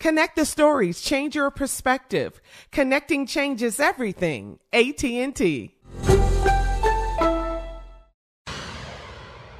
Connect the stories, change your perspective. Connecting changes everything. AT&T.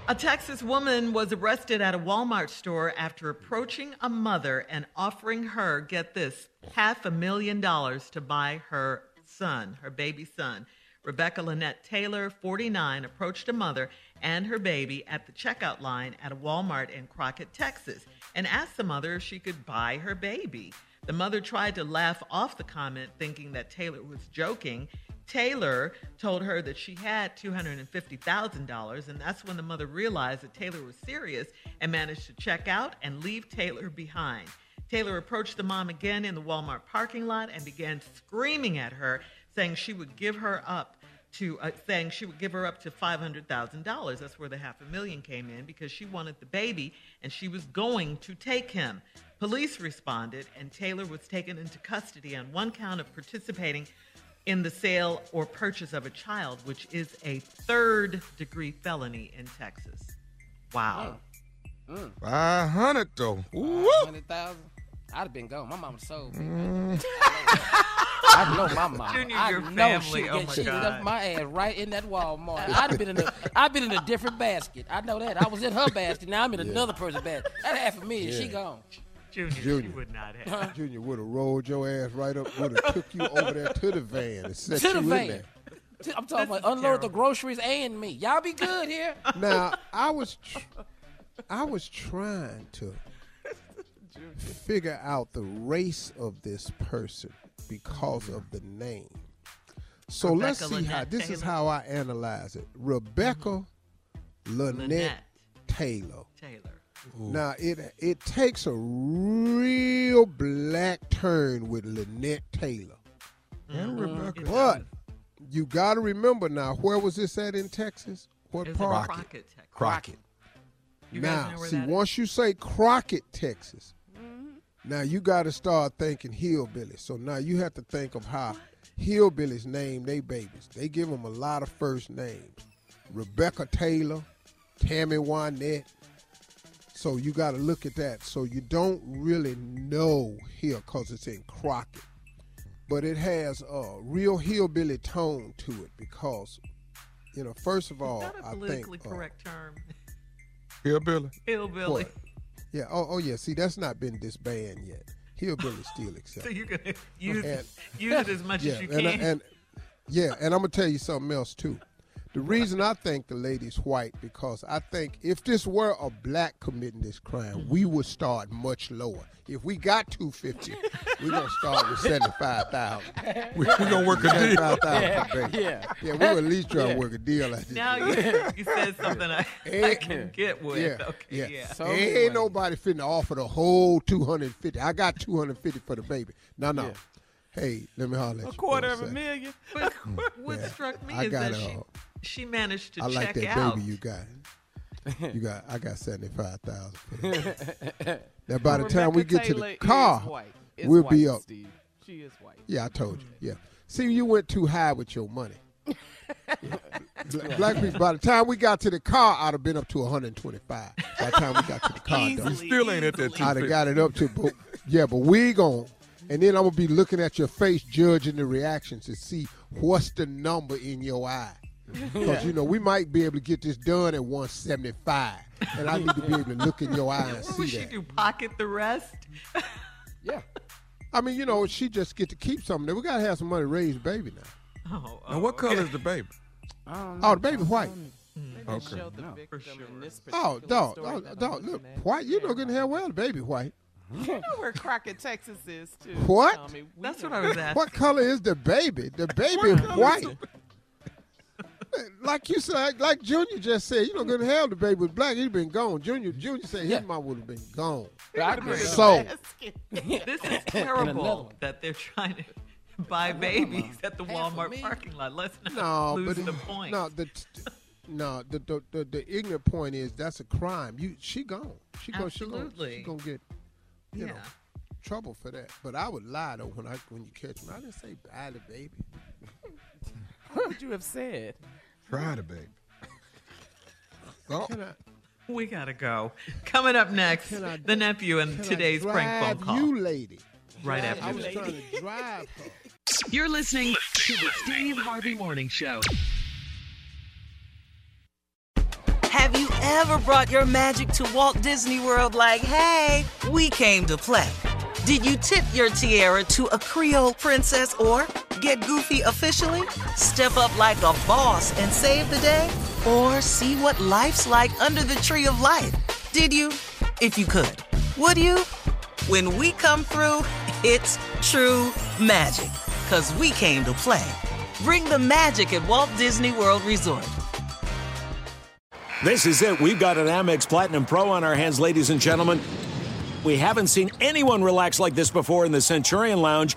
A Texas woman was arrested at a Walmart store after approaching a mother and offering her, get this, half a million dollars to buy her son, her baby son. Rebecca Lynette Taylor, 49, approached a mother and her baby at the checkout line at a Walmart in Crockett, Texas and asked the mother if she could buy her baby. The mother tried to laugh off the comment, thinking that Taylor was joking. Taylor told her that she had $250,000, and that's when the mother realized that Taylor was serious and managed to check out and leave Taylor behind. Taylor approached the mom again in the Walmart parking lot and began screaming at her, saying she would give her up to uh, saying she would give her up to $500,000. That's where the half a million came in because she wanted the baby and she was going to take him. Police responded and Taylor was taken into custody on one count of participating in the sale or purchase of a child, which is a third degree felony in Texas. Wow. Mm. 500 though. 500,000. I'd have been gone. My mama sold me. Mm. I know my mama. Junior, I your know family. she, Oh my she God. left my ass right in that Walmart. I'd have been in a, I'd been in a different basket. I know that. I was in her basket. Now I'm in another person's basket. That half of a million, she gone. Junior, she Junior. would not have. Junior would have rolled your ass right up, would have took you over there to the van and set To you the in van. there. I'm talking about unload the groceries and me. Y'all be good here. Now I was, tr- I was trying to figure out the race of this person because of the name. So let's Rebecca see how. Lynette This is how I analyze it. Rebecca Lynette, Lynette Taylor. Taylor. Now it it takes a real black turn with Lynette Taylor. Mm-hmm. And Rebecca. But you got to remember now, where was this at in Texas? What It's in part? Crockett, Texas. Crockett. You guys now, know where see, that is? once you say Crockett, Texas, now you got to start thinking hillbilly. So now you have to think of how hillbillies name their babies. They give them a lot of first names. Rebecca Taylor, Tammy Wynette. So you got to look at that. So you don't really know hill because it's in Crockett. But it has a real hillbilly tone to it because, you know, first of all, Is that a I think politically uh, term? Hillbilly. Hillbilly. what? Yeah. Oh, oh, yeah. See, that's not been disbanded yet. Hillbilly still accept. So accepted. you can use And- use it as much yeah, as you and, can. and yeah, and I'm gonna tell you something else too. The reason I think the lady's white because I think if this were a black committing this crime, we would start much lower. If we got 250, we're gonna start with 75,000. We, we gonna work a deal. 75,000 baby. yeah. Yeah, we would at least try to work a deal like this. now you, you said something I, I can get with. yeah, okay, yeah. yeah. So Ain't money. nobody finna offer the whole 250. I got 250 for the baby. No, no. Hey, let me holler at you. A quarter of a second. million. But what Yeah. struck me I is got, that she uh, she managed to I like that out. baby you got. You got. I got seventy five thousand. now by the time we get to the car, we'll be up. Steve. She is white. Yeah, I told you. Yeah. See, you went too high with your money. Yeah. Black people. By the time we got to the car, I'd have been up to 125. By the time we got to the car, though. Easily, Still ain't at that. I'd have got it up to. But, yeah, but we gon' and then I'm gonna be looking at your face, judging the reactions to see what's the number in your eye. Because you know we might be able to get this done at 175, and I need to be able to look in your eye and What see would she that. do? Pocket the rest? Yeah. I mean, you know, she just get to keep something. We gotta have some money to raise baby now. Oh, oh And what okay. color is the baby? I don't Oh, the baby white. Mm. They Okay. showed the No. victim For in this Oh, particular dog, story dog, that I'm dog, look, looking at. white. You know good and hell well the baby white. You know where Crockett, Texas is too. What? Tommy. We That's know. what I was asking. What color is the baby? The baby is white. Like you said, like Junior just said, you know good and hell the baby was black. He'd been gone. Junior, Junior said his Yeah. mom would have been gone. I agree. So This is terrible that they're trying to buy babies at the Walmart parking lot. Let's not no, lose but the point. no, the no, the, the the the ignorant point is that's a crime. You she gone. She go. She gonna, Absolutely. she gonna get you yeah. know trouble for that. But I would lie though when I when you catch me. I didn't say buy the baby. What would you have said? Try the baby. Oh, Can I? We gotta go. Coming up next, I- the nephew and today's I prank phone call. You lady. right I after was this. trying to drive her. You're listening to the Steve Harvey Morning Show. Have you ever brought your magic to Walt Disney World like, hey, we came to play? Did you tip your tiara to a Creole princess or get goofy officially? Step up like a boss and save the day? Or see what life's like under the tree of life? Did you? If you could. Would you? When we come through, it's true magic. Cause we came to play. Bring the magic at Walt Disney World Resort. This is it. We've got an Amex Platinum Pro on our hands, ladies and gentlemen. We haven't seen anyone relax like this before in the Centurion Lounge.